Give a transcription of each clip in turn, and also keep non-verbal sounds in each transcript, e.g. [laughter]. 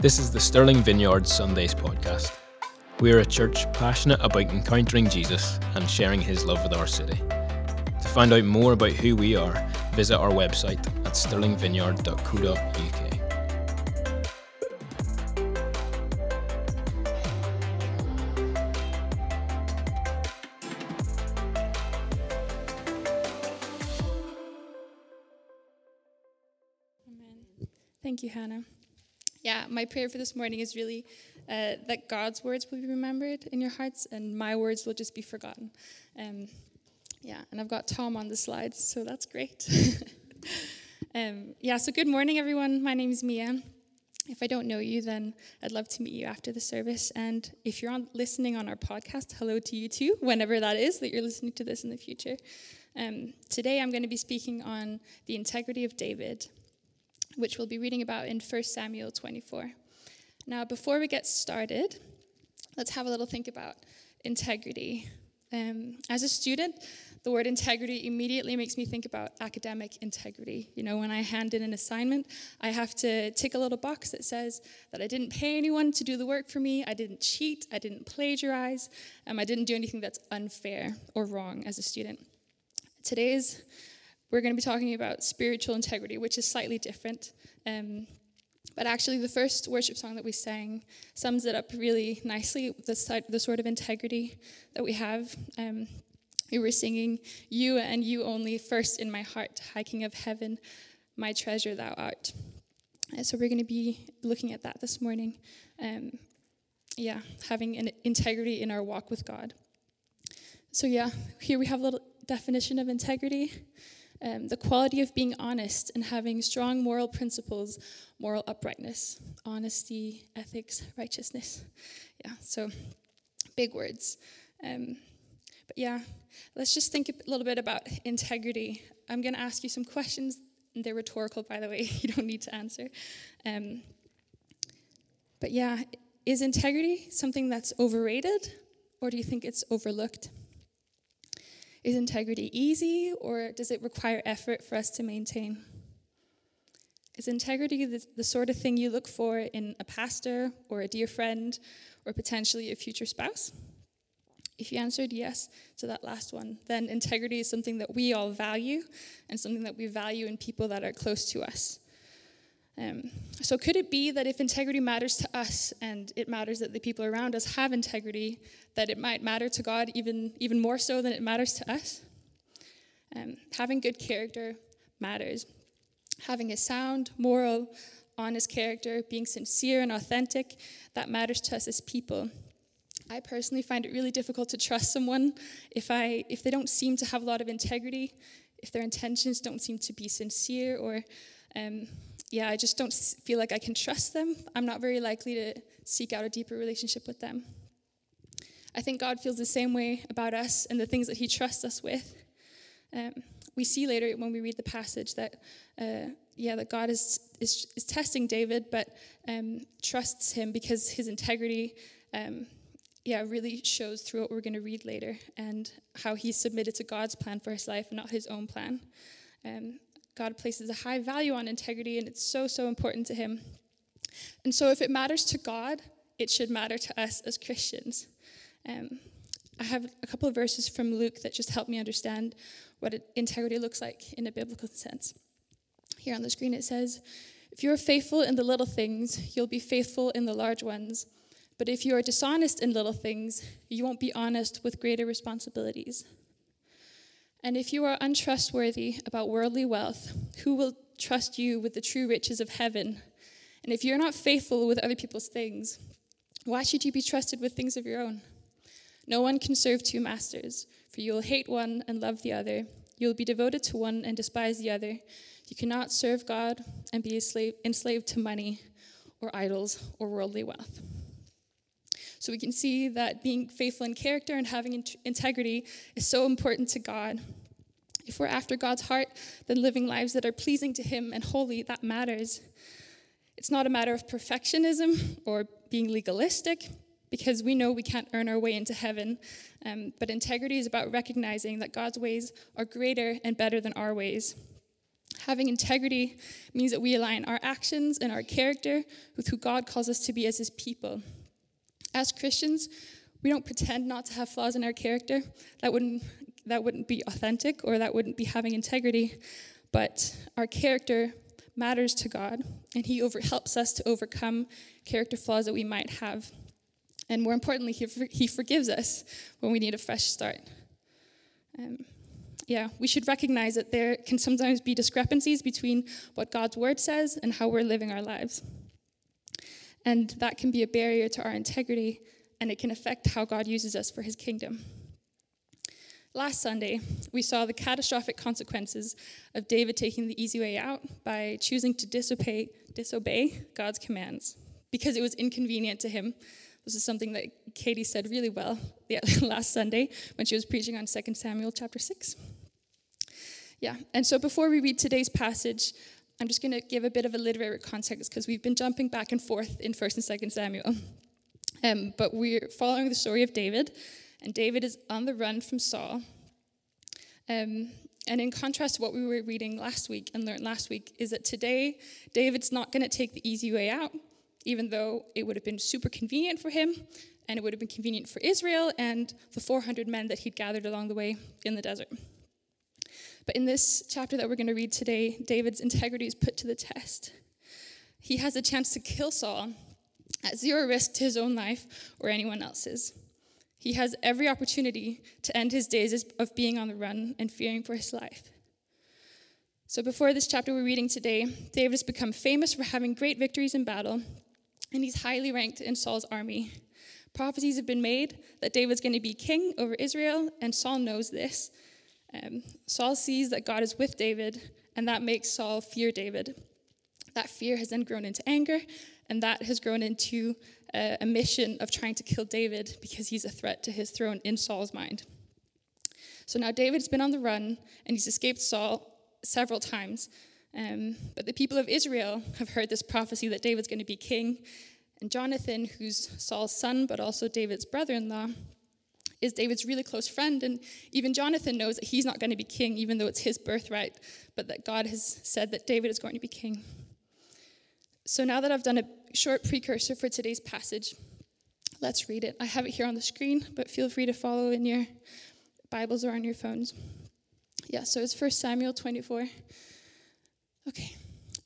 This is the Stirling Vineyard Sundays podcast. We are a church passionate about encountering Jesus and sharing his love with our city. To find out more about who we are, visit our website at stirlingvineyard.co.uk. prayer for this morning is really uh, that God's words will be remembered in your hearts and my words will just be forgotten. Um, yeah, and I've got Tom on the slides, so that's great. [laughs] um, yeah, so good morning, everyone. My name is Mie. If I don't know you, then I'd love to meet you after the service. And if you're on, listening on our podcast, hello to you too, [laughs] whenever that is that you're listening to this in the future. Um, today I'm going to be speaking on the integrity of David which we'll be reading about in 1 Samuel 24. Now, before we get started, let's have a little think about integrity. Um, as a student, the word integrity immediately makes me think about academic integrity. You know, when I hand in an assignment, I have to tick a little box that says that I didn't pay anyone to do the work for me, I didn't cheat, I didn't plagiarize, um, I didn't do anything that's unfair or wrong as a student. Today's we're going to be talking about spiritual integrity, which is slightly different. Um, but actually, the first worship song that we sang sums it up really nicely the, the sort of integrity that we have. Um, we were singing, You and you only, first in my heart, High King of heaven, my treasure thou art. And so we're going to be looking at that this morning. Um, yeah, having an integrity in our walk with God. So, yeah, here we have a little definition of integrity um, the quality of being honest and having strong moral principles, moral uprightness, honesty, ethics, righteousness. Yeah, so big words. Um, but yeah, let's just think a little bit about integrity. I'm going to ask you some questions. They're rhetorical, by the way. [laughs] You don't need to answer. Um, but yeah, is integrity something that's overrated, or do you think it's overlooked? Is integrity easy or does it require effort for us to maintain? Is integrity the, the, sort of thing you look for in a pastor or a dear friend or potentially a future spouse? If you answered yes to that last one, then integrity is something that we all value and something that we value in people that are close to us. Um, so, could it be that if integrity matters to us and it matters that the people around us have integrity, that it might matter to God even, even more so than it matters to us? Um, having good character matters. Having a sound, moral, honest character, being sincere and authentic, that matters to us as people. I personally find it really difficult to trust someone if, I, if they don't seem to have a lot of integrity, if their intentions don't seem to be sincere or um, yeah, I just don't feel like I can trust them. I'm not very likely to seek out a deeper relationship with them. I think God feels the same way about us and the things that He trusts us with. Um, we see later when we read the passage that, uh, yeah, that God is, is, is testing David, but um, trusts him because his integrity, um, yeah, really shows through what we're going to read later and how he submitted to God's plan for his life, not his own plan. Um, God places a high value on integrity, and it's so, so important to Him. And so, if it matters to God, it should matter to us as Christians. Um, I have a couple of verses from Luke that just help me understand what integrity looks like in a biblical sense. Here on the screen it says, If you are faithful in the little things, you'll be faithful in the large ones. But if you are dishonest in little things, you won't be honest with greater responsibilities. And if you are untrustworthy about worldly wealth, who will trust you with the true riches of heaven? And if you're not faithful with other people's things, why should you be trusted with things of your own? No one can serve two masters, for you will hate one and love the other. You will be devoted to one and despise the other. You cannot serve God and be enslaved to money or idols or worldly wealth. So we can see that being faithful in character and having integrity is so important to God. If we're after God's heart, then living lives that are pleasing to Him and holy, that matters. It's not a matter of perfectionism or being legalistic, because we know we can't earn our way into heaven. Um, but integrity is about recognizing that God's ways are greater and better than our ways. Having integrity means that we align our actions and our character with who God calls us to be as His people. As Christians, we don't pretend not to have flaws in our character. That wouldn't, that wouldn't be authentic or that wouldn't be having integrity. But our character matters to God, and He over, helps us to overcome character flaws that we might have. And more importantly, He, he forgives us when we need a fresh start. Um, yeah, we should recognize that there can sometimes be discrepancies between what God's word says and how we're living our lives. And that can be a barrier to our integrity, and it can affect how God uses us for his kingdom. Last Sunday, we saw the catastrophic consequences of David taking the easy way out by choosing to disobey, disobey God's commands because it was inconvenient to him. This is something that Katie said really well [laughs] last Sunday when she was preaching on 2 Samuel chapter 6. Yeah, and so before we read today's passage, I'm just going to give a bit of a literary context because we've been jumping back and forth in 1st and 2nd Samuel. Um, but we're following the story of David, and David is on the run from Saul. Um, and in contrast to what we were reading last week and learned last week, is that today David's not going to take the easy way out, even though it would have been super convenient for him, and it would have been convenient for Israel and the 400 men that he'd gathered along the way in the desert. But in this chapter that we're going to read today, David's integrity is put to the test. He has a chance to kill Saul at zero risk to his own life or anyone else's. He has every opportunity to end his days of being on the run and fearing for his life. So, before this chapter we're reading today, David has become famous for having great victories in battle, and he's highly ranked in Saul's army. Prophecies have been made that David's going to be king over Israel, and Saul knows this, um, Saul sees that God is with David, and that makes Saul fear David. That fear has then grown into anger, and that has grown into uh, a mission of trying to kill David because he's a threat to his throne in Saul's mind. So now David's been on the run, and he's escaped Saul several times. Um, but the people of Israel have heard this prophecy that David's going to be king. And Jonathan, who's Saul's son, but also David's brother in law, is David's really close friend. And even Jonathan knows that he's not going to be king, even though it's his birthright, but that God has said that David is going to be king. So now that I've done a short precursor for today's passage, let's read it. I have it here on the screen, but feel free to follow in your Bibles or on your phones. Yeah, so it's 1 Samuel 24. Okay.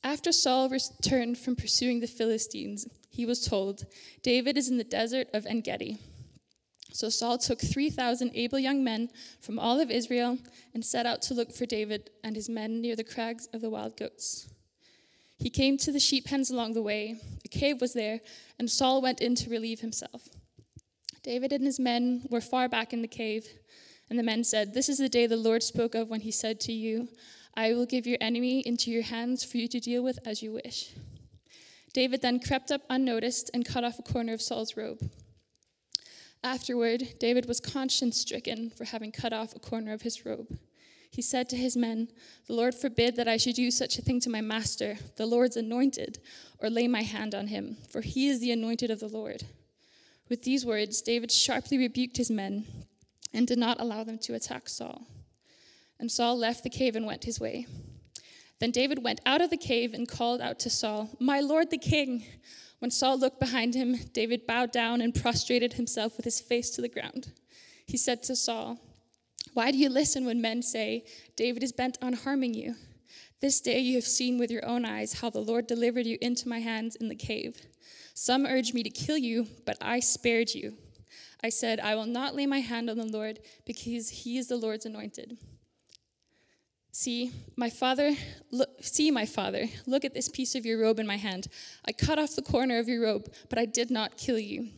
After Saul returned from pursuing the Philistines, he was told, David is in the desert of En Gedi. So Saul took 3,000 able young men from all of Israel and set out to look for David and his men near the crags of the wild goats. He came to the sheep pens along the way. A cave was there, and Saul went in to relieve himself. David and his men were far back in the cave, and the men said, This is the day the Lord spoke of when he said to you, I will give your enemy into your hands for you to deal with as you wish. David then crept up unnoticed and cut off a corner of Saul's robe. Afterward, David was conscience stricken for having cut off a corner of his robe. He said to his men, The Lord forbid that I should do such a thing to my master, the Lord's anointed, or lay my hand on him, for he is the anointed of the Lord. With these words, David sharply rebuked his men and did not allow them to attack Saul. And Saul left the cave and went his way. Then David went out of the cave and called out to Saul, My lord the king. When Saul looked behind him, David bowed down and prostrated himself with his face to the ground. He said to Saul, Why do you listen when men say, David is bent on harming you? This day you have seen with your own eyes how the Lord delivered you into my hands in the cave. Some urged me to kill you, but I spared you. I said, I will not lay my hand on the Lord because he is the Lord's anointed. See, my father, look, see, my father, look at this piece of your robe in my hand. I cut off the corner of your robe, but I did not kill you.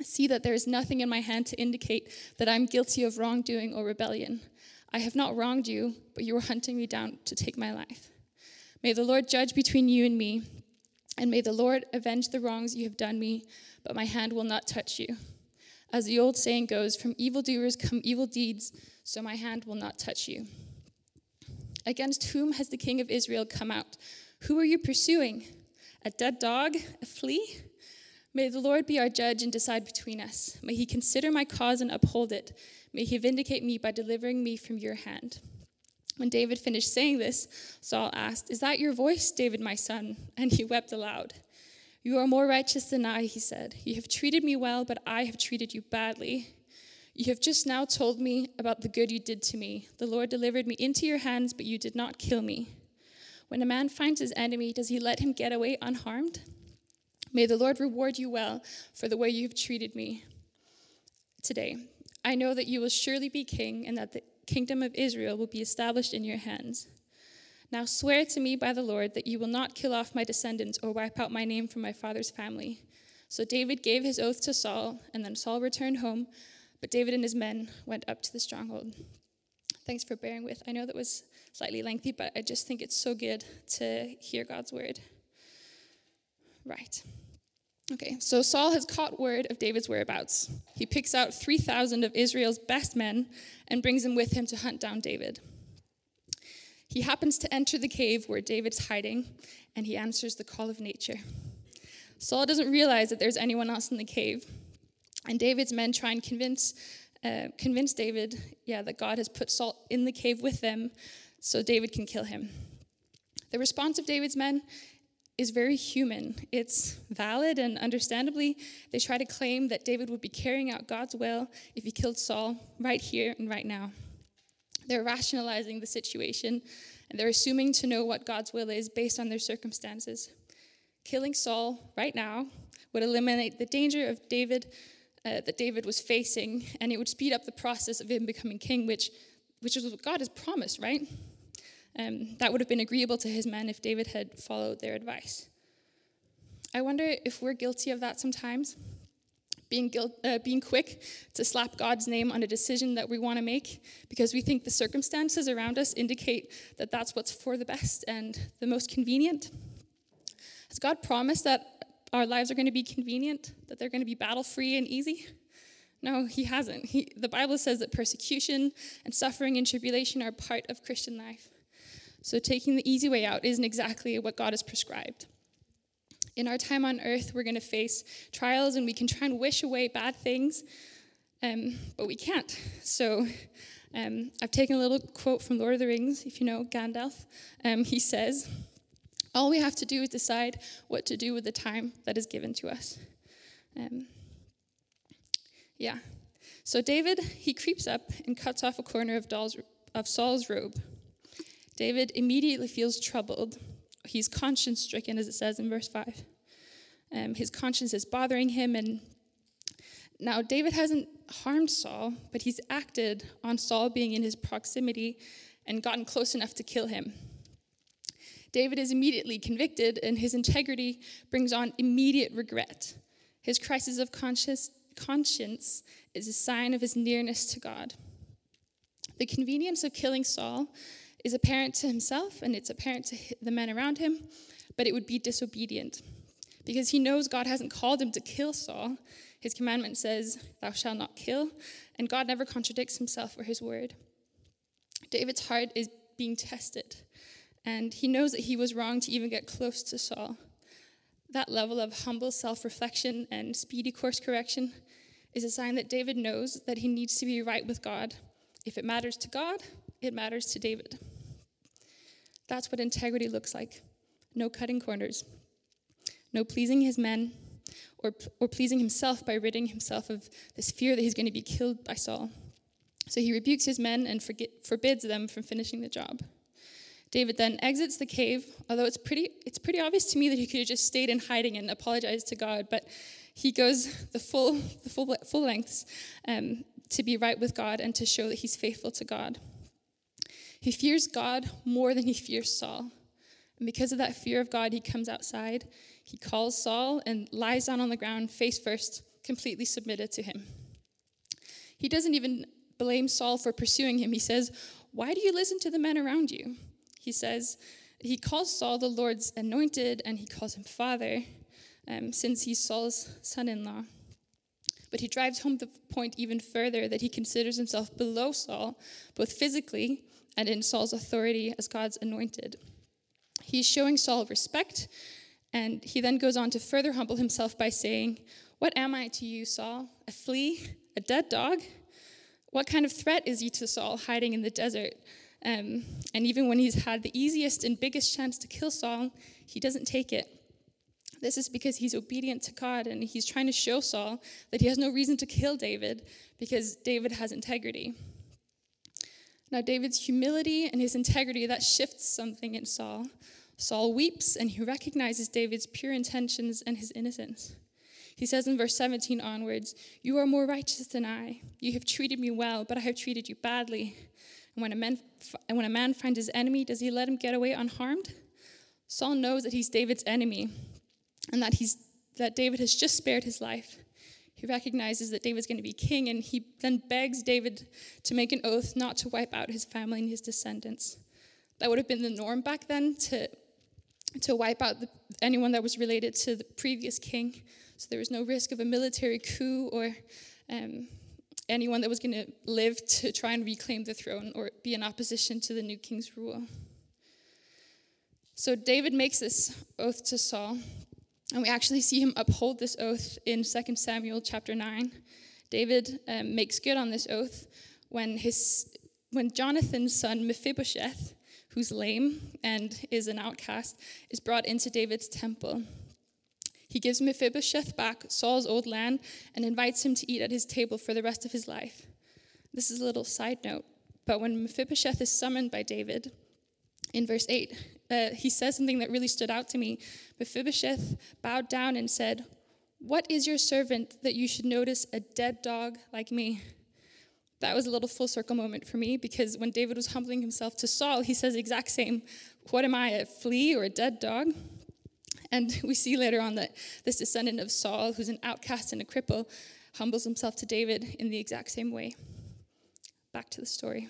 See that there is nothing in my hand to indicate that I'm guilty of wrongdoing or rebellion. I have not wronged you, but you were hunting me down to take my life. May the Lord judge between you and me, and may the Lord avenge the wrongs you have done me, but my hand will not touch you. As the old saying goes, from evildoers come evil deeds, so my hand will not touch you. Against whom has the king of Israel come out? Who are you pursuing? A dead dog? A flea? May the Lord be our judge and decide between us. May he consider my cause and uphold it. May he vindicate me by delivering me from your hand. When David finished saying this, Saul asked, Is that your voice, David, my son? And he wept aloud. You are more righteous than I, he said. You have treated me well, but I have treated you badly. You have just now told me about the good you did to me. The Lord delivered me into your hands, but you did not kill me. When a man finds his enemy, does he let him get away unharmed? May the Lord reward you well for the way you have treated me today. I know that you will surely be king and that the kingdom of Israel will be established in your hands. Now swear to me by the Lord that you will not kill off my descendants or wipe out my name from my father's family. So David gave his oath to Saul, and then Saul returned home, but David and his men went up to the stronghold. Thanks for bearing with. I know that was slightly lengthy, but I just think it's so good to hear God's word. Right. Okay, so Saul has caught word of David's whereabouts. He picks out 3,000 of Israel's best men and brings them with him to hunt down David. He happens to enter the cave where David's hiding, and he answers the call of nature. Saul doesn't realize that there's anyone else in the cave, and David's men try and convince, uh, convince David, yeah, that God has put Saul in the cave with them so David can kill him. The response of David's men is very human. It's valid, and understandably, they try to claim that David would be carrying out God's will if he killed Saul right here and right now. They're rationalizing the situation, and they're assuming to know what God's will is based on their circumstances. Killing Saul right now would eliminate the danger of David uh, that David was facing, and it would speed up the process of him becoming king, which, which is what God has promised, right? Um, that would have been agreeable to his men if David had followed their advice. I wonder if we're guilty of that sometimes, being, guilt, uh, being quick to slap God's name on a decision that we want to make because we think the circumstances around us indicate that that's what's for the best and the most convenient. Has God promised that our lives are going to be convenient, that they're going to be battle free and easy? No, He hasn't. He, the Bible says that persecution and suffering and tribulation are part of Christian life. So taking the easy way out isn't exactly what God has prescribed. In our time on earth, we're going to face trials and we can try and wish away bad things, um, but we can't. So um, I've taken a little quote from Lord of the Rings, if you know Gandalf. Um, he says, All we have to do is decide what to do with the time that is given to us. Um, yeah. So David, he creeps up and cuts off a corner of, of Saul's robe. David immediately feels troubled. He's conscience stricken, as it says in verse 5. Um, his conscience is bothering him, and now David hasn't harmed Saul, but he's acted on Saul being in his proximity and gotten close enough to kill him. David is immediately convicted, and his integrity brings on immediate regret. His crisis of conscience, is a sign of his nearness to God. The convenience of killing Saul is apparent to himself and it's apparent to the men around him, but it would be disobedient. Because he knows God hasn't called him to kill Saul. His commandment says, Thou shalt not kill, and God never contradicts himself or his word. David's heart is being tested, and he knows that he was wrong to even get close to Saul. That level of humble self reflection and speedy course correction is a sign that David knows that he needs to be right with God. If it matters to God, it matters to David. That's what integrity looks like no cutting corners, no pleasing his men, or, or pleasing himself by ridding himself of this fear that he's going to be killed by Saul. So he rebukes his men and forget, forbids them from finishing the job. David then exits the cave, although it's pretty, it's pretty obvious to me that he could have just stayed in hiding and apologized to God, but he goes the full, the full, full lengths um, to be right with God and to show that he's faithful to God. He fears God more than he fears Saul. And because of that fear of God, he comes outside. He calls Saul and lies down on the ground, face first, completely submitted to him. He doesn't even blame Saul for pursuing him. He says, Why do you listen to the men around you? He says, He calls Saul the Lord's anointed, and he calls him father, um, since he's Saul's son in law. But he drives home the point even further that he considers himself below Saul, both physically and in Saul's authority as God's anointed. He's showing Saul respect, and he then goes on to further humble himself by saying, What am I to you, Saul? A flea? A dead dog? What kind of threat is he to Saul hiding in the desert? Um, and even when he's had the easiest and biggest chance to kill Saul, he doesn't take it. This is because he's obedient to God and he's trying to show Saul that he has no reason to kill David because David has integrity. Now, David's humility and his integrity, that shifts something in Saul. Saul weeps and he recognizes David's pure intentions and his innocence. He says in verse 17 onwards, You are more righteous than I. You have treated me well, but I have treated you badly. When a man, when a man finds his enemy, does he let him get away unharmed? Saul knows that he's David's enemy and that, he's, that David has just spared his life. He recognizes that David's going to be king, and he then begs David to make an oath not to wipe out his family and his descendants. That would have been the norm back then to, to wipe out the, anyone that was related to the previous king. So there was no risk of a military coup or um, anyone that was going to live to try and reclaim the throne or be in opposition to the new king's rule. So David makes this oath to Saul, and we actually see him uphold this oath in 2 Samuel chapter 9. David um, makes good on this oath when, his, when Jonathan's son Mephibosheth, who's lame and is an outcast, is brought into David's temple. He gives Mephibosheth back Saul's old land and invites him to eat at his table for the rest of his life. This is a little side note, but when Mephibosheth is summoned by David, in verse 8, uh, he says something that really stood out to me. Mephibosheth bowed down and said, What is your servant that you should notice a dead dog like me? That was a little full circle moment for me because when David was humbling himself to Saul, he says exact same, What am I, a flea or a dead dog? And we see later on that this descendant of Saul, who's an outcast and a cripple, humbles himself to David in the exact same way. Back to the story.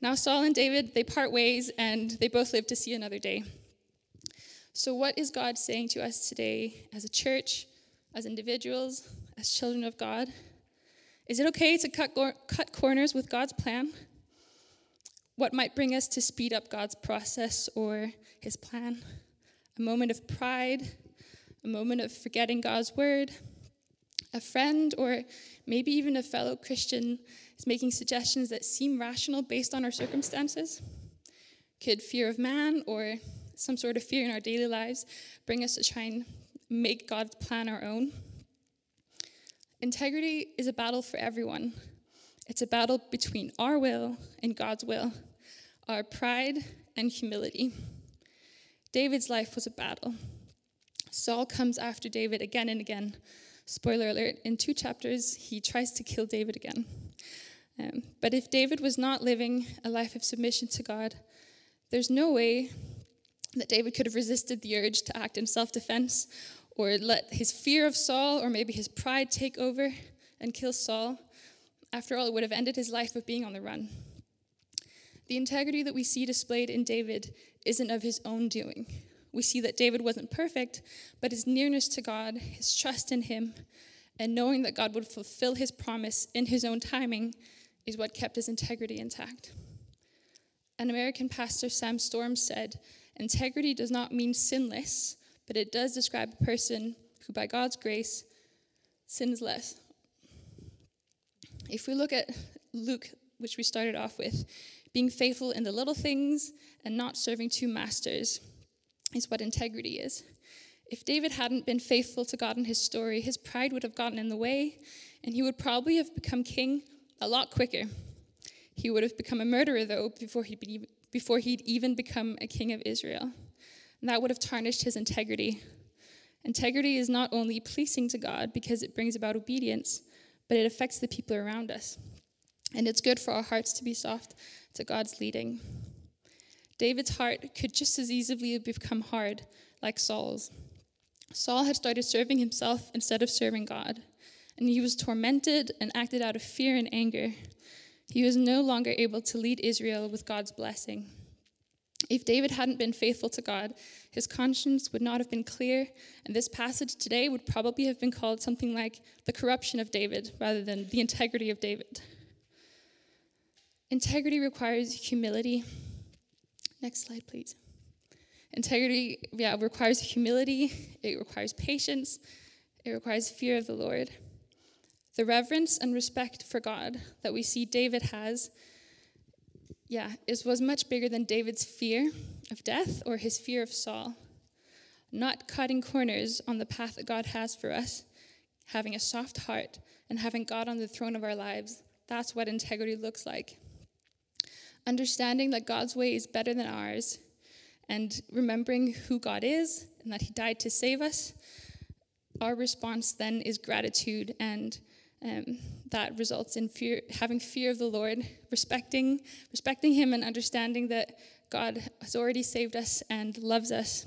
Now, Saul and David, they part ways and they both live to see another day. So, what is God saying to us today as a church, as individuals, as children of God? Is it okay to cut, cut corners with God's plan? What might bring us to speed up God's process or his plan? A moment of pride, a moment of forgetting God's word, a friend, or maybe even a fellow Christian is making suggestions that seem rational based on our circumstances? Could fear of man or some sort of fear in our daily lives bring us to try and make God's plan our own? Integrity is a battle for everyone. It's a battle between our will and God's will, our pride and humility. David's life was a battle. Saul comes after David again and again. Spoiler alert, in two chapters, he tries to kill David again. Um, but if David was not living a life of submission to God, there's no way that David could have resisted the urge to act in self defense or let his fear of Saul or maybe his pride take over and kill Saul. After all, it would have ended his life of being on the run. The integrity that we see displayed in David isn't of his own doing. We see that David wasn't perfect, but his nearness to God, his trust in him, and knowing that God would fulfill his promise in his own timing is what kept his integrity intact. An American pastor, Sam Storms, said, Integrity does not mean sinless, but it does describe a person who, by God's grace, sins less. If we look at Luke, which we started off with, being faithful in the little things and not serving two masters is what integrity is. If David hadn't been faithful to God in his story, his pride would have gotten in the way, and he would probably have become king a lot quicker. He would have become a murderer, though, before he'd, be, before he'd even become a king of Israel. And that would have tarnished his integrity. Integrity is not only pleasing to God because it brings about obedience, but it affects the people around us. And it's good for our hearts to be soft to God's leading. David's heart could just as easily have become hard, like Saul's. Saul had started serving himself instead of serving God and he was tormented and acted out of fear and anger. He was no longer able to lead Israel with God's blessing. If David hadn't been faithful to God, his conscience would not have been clear, and this passage today would probably have been called something like the corruption of David rather than the integrity of David. Integrity requires humility. Next slide, please. Integrity yeah, requires humility, it requires patience, it requires fear of the Lord. The reverence and respect for God that we see David has yeah, it was much bigger than David's fear of death or his fear of Saul. Not cutting corners on the path that God has for us, having a soft heart, and having God on the throne of our lives. That's what integrity looks like. Understanding that God's way is better than ours, and remembering who God is and that He died to save us, our response then is gratitude and um, that results in fear, having fear of the Lord, respecting, respecting Him, and understanding that God has already saved us and loves us,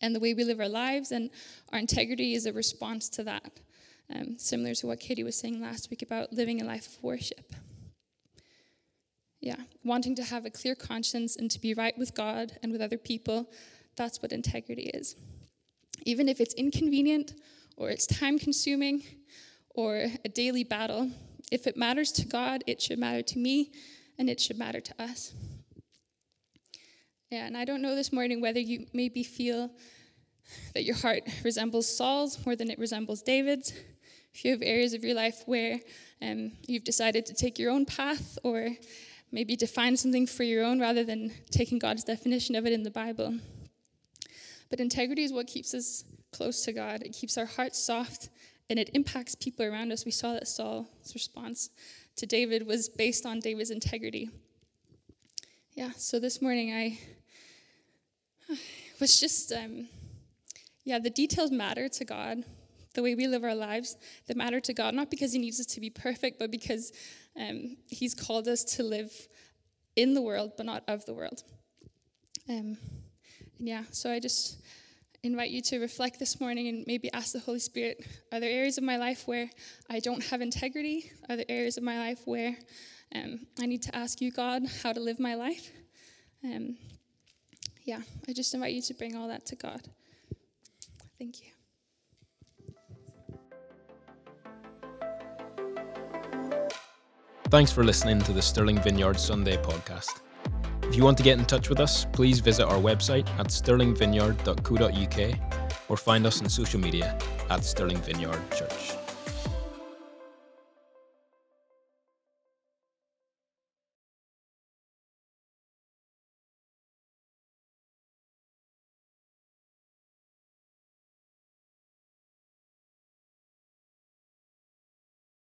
and the way we live our lives and our integrity is a response to that. Um, similar to what Katie was saying last week about living a life of worship. Yeah, wanting to have a clear conscience and to be right with God and with other people, that's what integrity is. Even if it's inconvenient or it's time consuming or a daily battle. If it matters to God, it should matter to me and it should matter to us. Yeah, and I don't know this morning whether you maybe feel that your heart resembles Saul's more than it resembles David's. If you have areas of your life where um, you've decided to take your own path or maybe define something for your own rather than taking God's definition of it in the Bible. But integrity is what keeps us close to God. It keeps our hearts soft and it impacts people around us. We saw that Saul's response to David was based on David's integrity. Yeah, so this morning I [sighs] was just, um, yeah, the details matter to God. The way we live our lives, that matter to God, not because He needs us to be perfect, but because um, He's called us to live in the world, but not of the world. Um, and yeah, so I just invite you to reflect this morning and maybe ask the Holy Spirit are there areas of my life where I don't have integrity? Are there areas of my life where um, I need to ask you, God, how to live my life? Um, yeah, I just invite you to bring all that to God. Thank you. Thanks for listening to the Stirling Vineyard Sunday podcast. If you want to get in touch with us, please visit our website at stirlingvineyard.co.uk or find us on social media at Stirling Vineyard Church.